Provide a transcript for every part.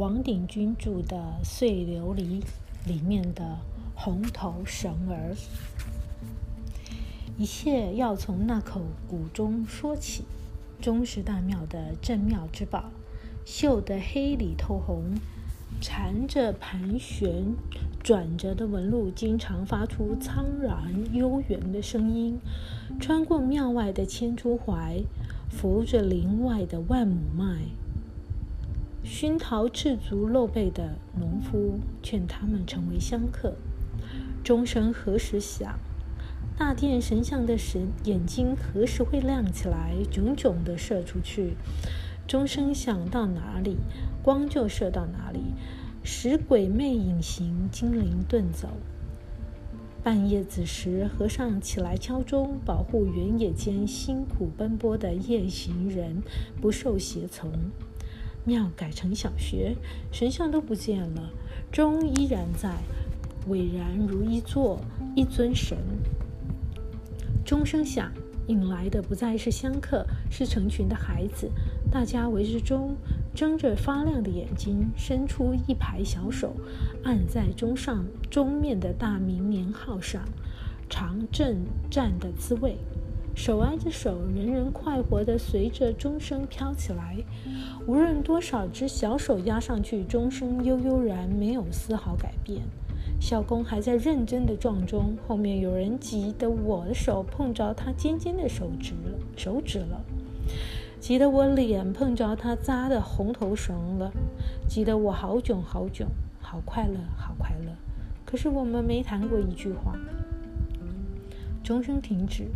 王鼎钧著的《碎琉璃》里面的红头绳儿。一切要从那口古钟说起。钟是大庙的镇庙之宝，绣得黑里透红，缠着盘旋转着的纹路，经常发出苍然悠远的声音，穿过庙外的千株槐，扶着林外的万亩麦。熏陶赤足露背的农夫劝他们成为香客。钟声何时响？大殿神像的神眼睛何时会亮起来，炯炯地射出去？钟声响到哪里，光就射到哪里，使鬼魅隐形，精灵遁走。半夜子时，和尚起来敲钟，保护原野间辛苦奔波的夜行人不受邪从。庙改成小学，神像都不见了，钟依然在，巍然如一座一尊神。钟声响，引来的不再是香客，是成群的孩子。大家围着钟，睁着发亮的眼睛，伸出一排小手，按在钟上钟面的大明年号上，尝震颤的滋味。手挨着手，人人快活地随着钟声飘起来。无论多少只小手压上去，钟声悠悠然，没有丝毫改变。小工还在认真的撞钟，后面有人急得我的手碰着他尖尖的手指了，手指了，急得我脸碰着他扎的红头绳了，急得我好囧好囧，好快乐好快乐。可是我们没谈过一句话。钟声停止，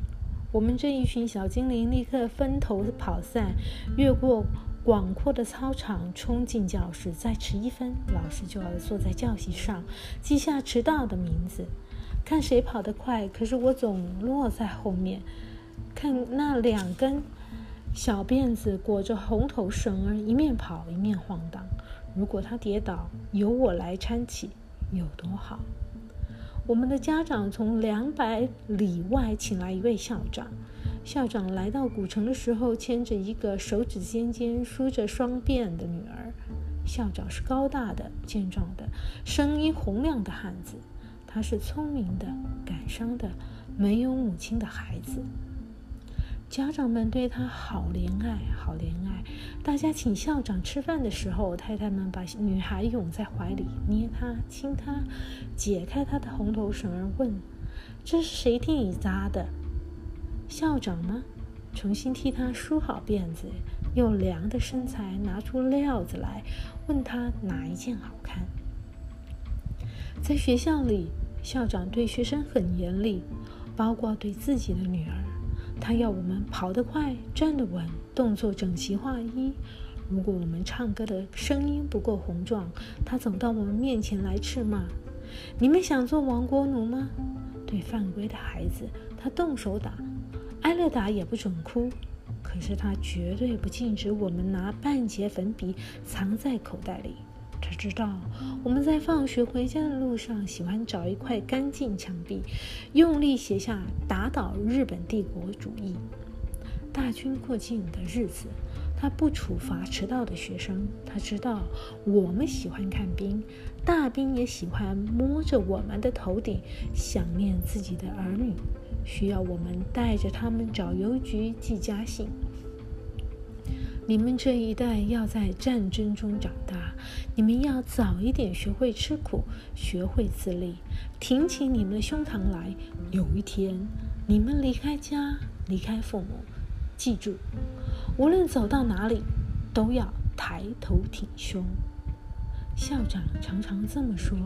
我们这一群小精灵立刻分头跑散，越过。广阔的操场，冲进教室。再迟一分，老师就要坐在教席上记下迟到的名字，看谁跑得快。可是我总落在后面，看那两根小辫子裹着红头绳儿，一面跑一面晃荡。如果他跌倒，由我来搀起，有多好？我们的家长从两百里外请来一位校长。校长来到古城的时候，牵着一个手指尖尖梳着双辫的女儿。校长是高大的、健壮的、声音洪亮的汉子。他是聪明的、感伤的、没有母亲的孩子。家长们对他好怜爱，好怜爱。大家请校长吃饭的时候，太太们把女孩拥在怀里，捏她、亲她，解开她的红头绳儿，问：“这是谁替你扎的？”校长呢，重新替他梳好辫子，用凉的身材拿出料子来，问他哪一件好看。在学校里，校长对学生很严厉，包括对自己的女儿。他要我们跑得快，站得稳，动作整齐划一。如果我们唱歌的声音不够洪壮，他走到我们面前来斥骂：“你们想做亡国奴吗？”对犯规的孩子，他动手打。挨了打也不准哭，可是他绝对不禁止我们拿半截粉笔藏在口袋里。他知道我们在放学回家的路上喜欢找一块干净墙壁，用力写下“打倒日本帝国主义”。大军过境的日子，他不处罚迟到的学生。他知道我们喜欢看兵，大兵也喜欢摸着我们的头顶，想念自己的儿女。需要我们带着他们找邮局寄家信。你们这一代要在战争中长大，你们要早一点学会吃苦，学会自立，挺起你们的胸膛来。有一天，你们离开家，离开父母，记住，无论走到哪里，都要抬头挺胸。校长常常这么说，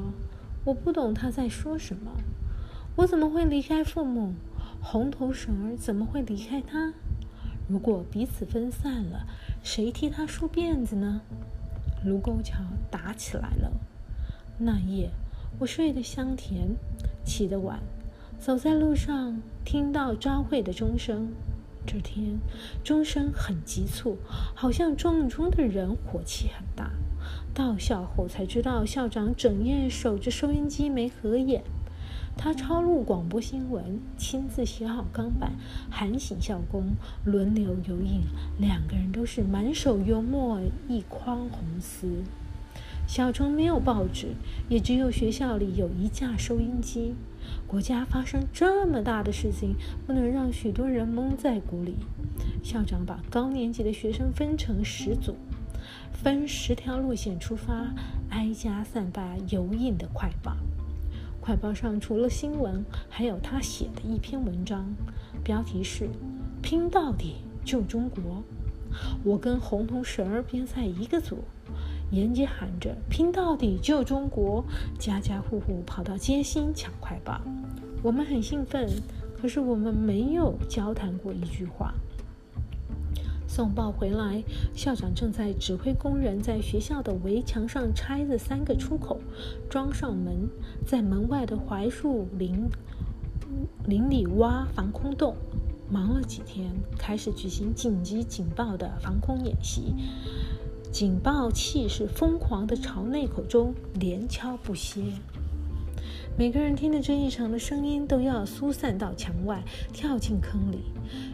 我不懂他在说什么。我怎么会离开父母？红头绳儿怎么会离开他？如果彼此分散了，谁替他梳辫子呢？卢沟桥打起来了。那夜我睡得香甜，起得晚，走在路上听到朝会的钟声。这天钟声很急促，好像撞钟的人火气很大。到校后才知道，校长整夜守着收音机没合眼。他抄录广播新闻，亲自写好钢板，喊醒校工，轮流游印。两个人都是满手油墨，一筐红丝。小城没有报纸，也只有学校里有一架收音机。国家发生这么大的事情，不能让许多人蒙在鼓里。校长把高年级的学生分成十组，分十条路线出发，挨家散发油印的快报。快报上除了新闻，还有他写的一篇文章，标题是“拼到底救中国”。我跟红头绳儿编在一个组。沿街喊着“拼到底救中国”，家家户户跑到街心抢快报。我们很兴奋，可是我们没有交谈过一句话。送报回来，校长正在指挥工人在学校的围墙上拆了三个出口，装上门，在门外的槐树林林里挖防空洞。忙了几天，开始举行紧急警报的防空演习。警报器是疯狂的朝内口中连敲不歇。每个人听着这异常的声音，都要疏散到墙外，跳进坑里。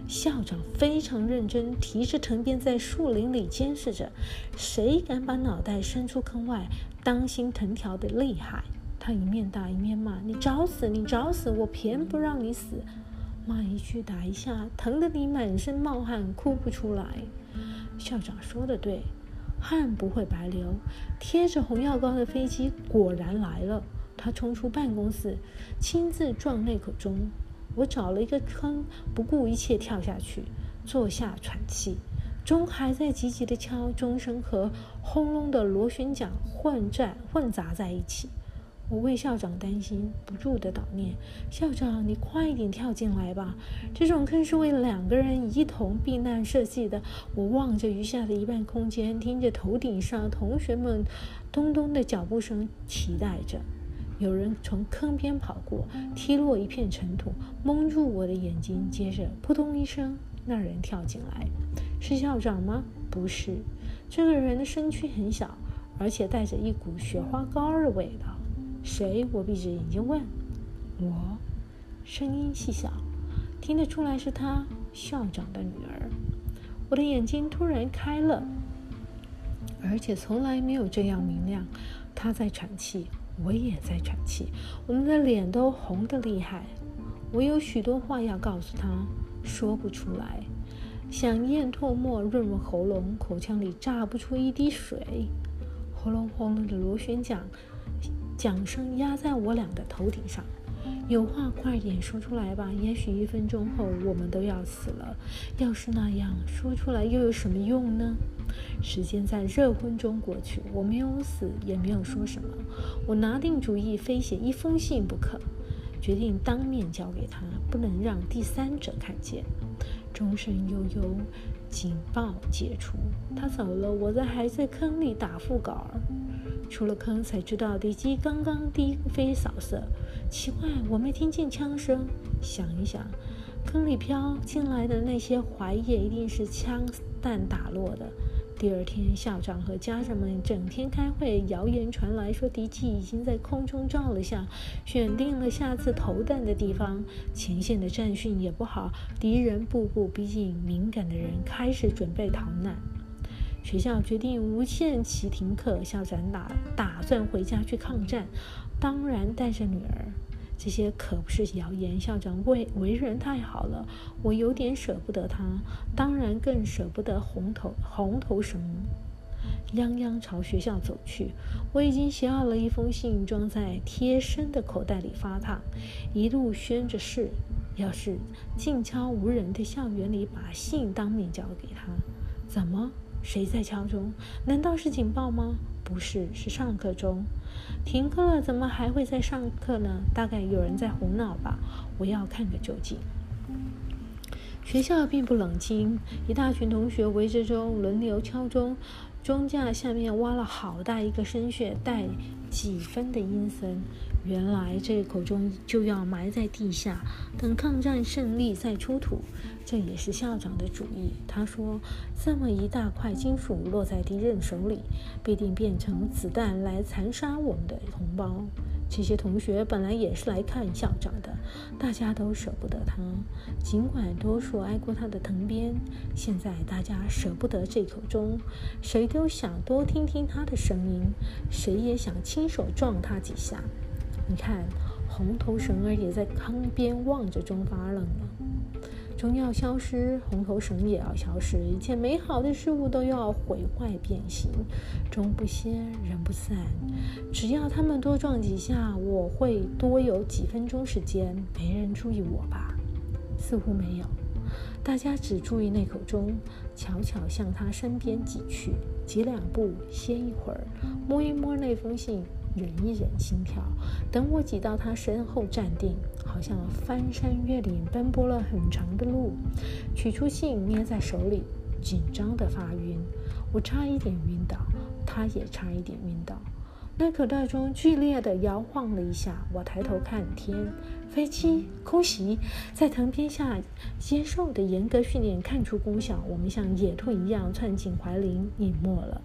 校长非常认真，提着藤鞭在树林里监视着，谁敢把脑袋伸出坑外，当心藤条的厉害。他一面打一面骂：“你找死！你找死！我偏不让你死！”骂一句打一下，疼得你满身冒汗，哭不出来。校长说的对。汗不会白流，贴着红药膏的飞机果然来了。他冲出办公室，亲自撞那口钟。我找了一个坑，不顾一切跳下去，坐下喘气。钟还在急急地敲，钟声和轰隆的螺旋桨混在混杂在一起。我为校长担心，不住地祷念：“校长，你快一点跳进来吧！这种坑是为两个人一同避难设计的。”我望着余下的一半空间，听着头顶上同学们咚咚的脚步声，期待着。有人从坑边跑过，踢落一片尘土，蒙住我的眼睛。接着，扑通一声，那人跳进来。是校长吗？不是。这个人的身躯很小，而且带着一股雪花膏的味道。谁？我闭着眼睛问。我，声音细小，听得出来是他校长的女儿。我的眼睛突然开了，而且从来没有这样明亮。他在喘气，我也在喘气，我们的脸都红得厉害。我有许多话要告诉他，说不出来，想咽唾沫润润喉咙，口腔里炸不出一滴水。轰隆轰隆的螺旋桨。桨声压在我俩的头顶上，有话快点说出来吧。也许一分钟后我们都要死了。要是那样，说出来又有什么用呢？时间在热昏中过去，我没有死，也没有说什么。我拿定主意，非写一封信不可。决定当面交给他，不能让第三者看见。钟声悠悠，警报解除。他走了，我在还在坑里打副稿。出了坑才知道敌机刚刚低飞扫射，奇怪，我没听见枪声。想一想，坑里飘进来的那些槐叶一定是枪弹打落的。第二天，校长和家长们整天开会，谣言传来说敌机已经在空中照了相，选定了下次投弹的地方。前线的战训也不好，敌人步步逼近，敏感的人开始准备逃难。学校决定无限期停课，校长打打算回家去抗战，当然带着女儿。这些可不是谣言，校长为为人太好了，我有点舍不得他，当然更舍不得红头红头绳。泱泱朝学校走去，我已经写好了一封信，装在贴身的口袋里发烫，一路宣着誓，要是静悄无人的校园里把信当面交给他，怎么？谁在敲钟？难道是警报吗？不是，是上课钟。停课了，怎么还会在上课呢？大概有人在胡闹吧。我要看个究竟。学校并不冷清，一大群同学围着钟轮流敲钟。钟架下面挖了好大一个深穴，带几分的阴森。原来这口钟就要埋在地下，等抗战胜利再出土。这也是校长的主意。他说：“这么一大块金属落在敌人手里，必定变成子弹来残杀我们的同胞。这些同学本来也是来看校长的，大家都舍不得他。尽管多数挨过他的藤鞭，现在大家舍不得这口钟，谁都想多听听他的声音，谁也想亲手撞他几下。你看，红头绳儿也在坑边望着钟发愣了。钟要消失，红头绳也要消失，一切美好的事物都要毁坏变形。钟不歇，人不散。只要他们多撞几下，我会多有几分钟时间。没人注意我吧？似乎没有。大家只注意那口钟，悄悄向他身边挤去，挤两步，歇一会儿，摸一摸那封信。忍一忍心跳，等我挤到他身后站定，好像翻山越岭奔波了很长的路，取出信捏在手里，紧张的发晕，我差一点晕倒，他也差一点晕倒。那口袋中剧烈的摇晃了一下，我抬头看天，飞机，空袭，在藤边下接受的严格训练看出功效，我们像野兔一样窜进怀林，隐没了。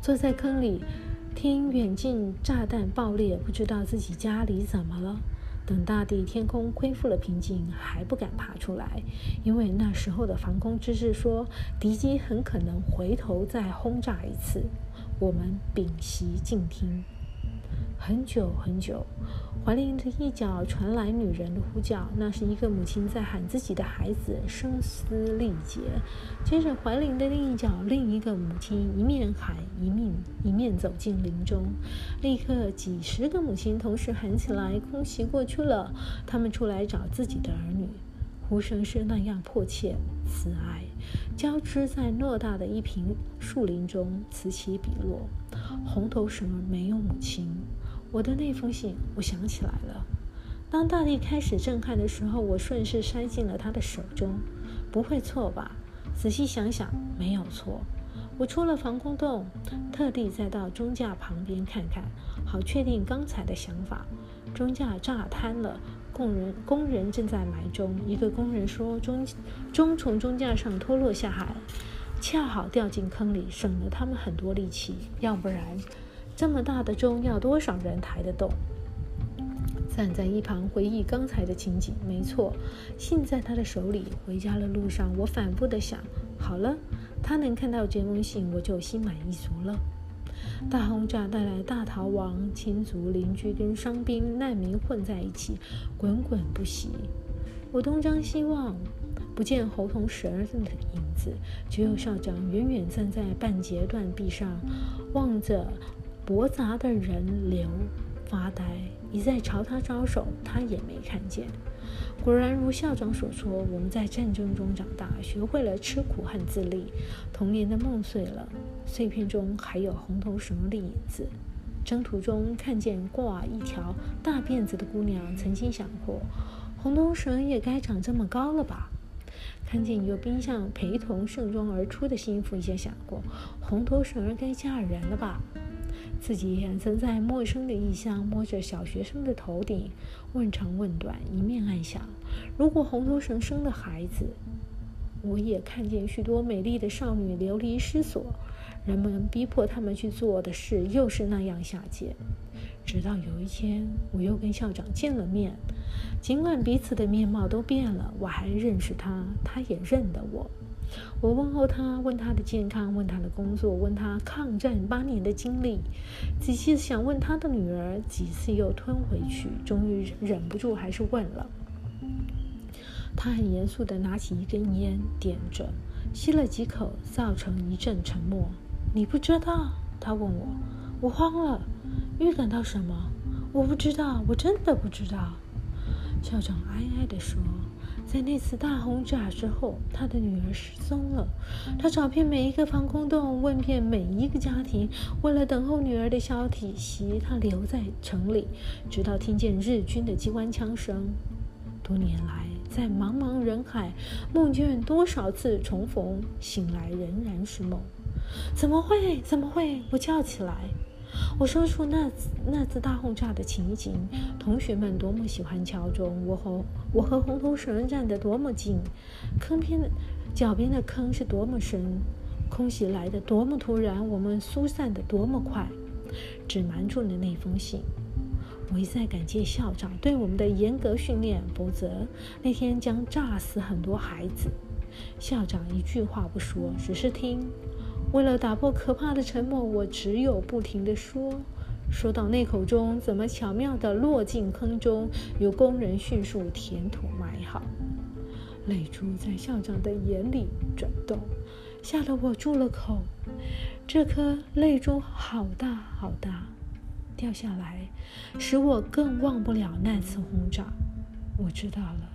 坐在坑里。听远近炸弹爆裂，不知道自己家里怎么了。等大地天空恢复了平静，还不敢爬出来，因为那时候的防空知识说敌机很可能回头再轰炸一次。我们屏息静听。很久很久，怀林的一角传来女人的呼叫，那是一个母亲在喊自己的孩子，声嘶力竭。接着，怀林的另一角，另一个母亲一面喊一面一面走进林中。立刻，几十个母亲同时喊起来：“空袭过去了！”他们出来找自己的儿女，呼声是那样迫切、慈爱，交织在偌大的一片树林中，此起彼落。红头绳没有母亲。我的那封信，我想起来了。当大地开始震撼的时候，我顺势塞进了他的手中。不会错吧？仔细想想，没有错。我出了防空洞，特地再到钟架旁边看看，好确定刚才的想法。钟架炸瘫了，工人工人正在埋钟。一个工人说：“钟钟从钟架上脱落下海，恰好掉进坑里，省了他们很多力气。要不然……”这么大的钟要多少人抬得动？站在一旁回忆刚才的情景，没错，信在他的手里。回家的路上，我反复的想：好了，他能看到这封信，我就心满意足了。大轰炸带来大逃亡，亲族、邻居跟伤兵、难民混在一起，滚滚不息。我东张西望，不见猴童十二的影子，只有校长远远站在半截断壁上，望着。驳杂的人流发呆，一再朝他招手，他也没看见。果然如校长所说，我们在战争中长大，学会了吃苦和自立，童年的梦碎了。碎片中还有红头绳的影子。征途中看见挂一条大辫子的姑娘，曾经想过，红头绳也该长这么高了吧？看见有兵相陪同盛装而出的心腹，也想过，红头绳该嫁人了吧？自己也曾在陌生的异乡摸着小学生的头顶，问长问短，一面暗想：如果红头绳生了孩子，我也看见许多美丽的少女流离失所，人们逼迫她们去做的事又是那样下贱。直到有一天，我又跟校长见了面，尽管彼此的面貌都变了，我还认识他，他也认得我。我问候他，问他的健康，问他的工作，问他抗战八年的经历，仔细想问他的女儿，几次又吞回去，终于忍不住还是问了。他很严肃地拿起一根烟，点着，吸了几口，造成一阵沉默。你不知道？他问我。我慌了，预感到什么？我不知道，我真的不知道。校长哀哀地说。在那次大轰炸之后，他的女儿失踪了。他找遍每一个防空洞，问遍每一个家庭。为了等候女儿的消息，他留在城里，直到听见日军的机关枪声。多年来，在茫茫人海，梦见多少次重逢，醒来仍然是梦。怎么会？怎么会？我叫起来。我说出那次那次大轰炸的情景，同学们多么喜欢敲钟，我和我和红头绳站得多么近，坑边的脚边的坑是多么深，空袭来的多么突然，我们疏散的多么快。只瞒住了那封信。我一再感谢校长对我们的严格训练，否则那天将炸死很多孩子。校长一句话不说，只是听。为了打破可怕的沉默，我只有不停地说。说到那口钟怎么巧妙地落进坑中，由工人迅速填土埋好。泪珠在校长的眼里转动，吓得我住了口。这颗泪珠好大好大。掉下来，使我更忘不了那次轰炸。我知道了，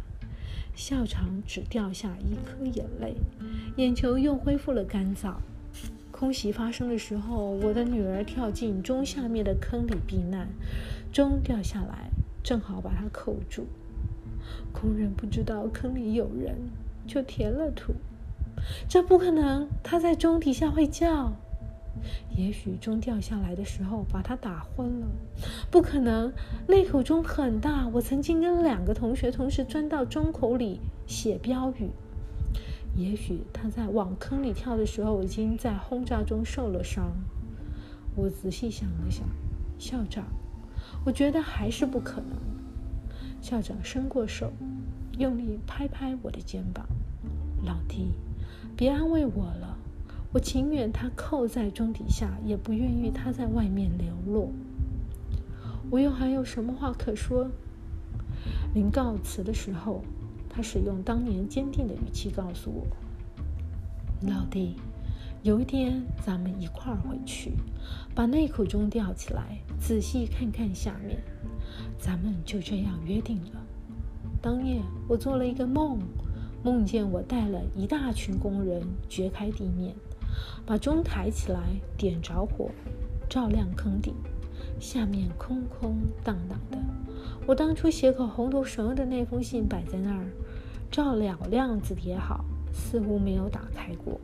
校长只掉下一颗眼泪，眼球又恢复了干燥。空袭发生的时候，我的女儿跳进钟下面的坑里避难，钟掉下来，正好把她扣住。工人不知道坑里有人，就填了土。这不可能，他在钟底下会叫。也许钟掉下来的时候把他打昏了，不可能。那口钟很大，我曾经跟两个同学同时钻到钟口里写标语。也许他在往坑里跳的时候已经在轰炸中受了伤。我仔细想了想，校长，我觉得还是不可能。校长伸过手，用力拍拍我的肩膀：“老弟，别安慰我了。”我情愿他扣在钟底下，也不愿意他在外面流落。我又还有什么话可说？临告辞的时候，他使用当年坚定的语气告诉我：“老弟，有一天咱们一块儿回去，把那口钟吊起来，仔细看看下面。咱们就这样约定了。”当夜，我做了一个梦，梦见我带了一大群工人掘开地面。把钟抬起来，点着火，照亮坑底，下面空空荡荡的。我当初写口红头绳的那封信摆在那儿，照了量字叠好，似乎没有打开过。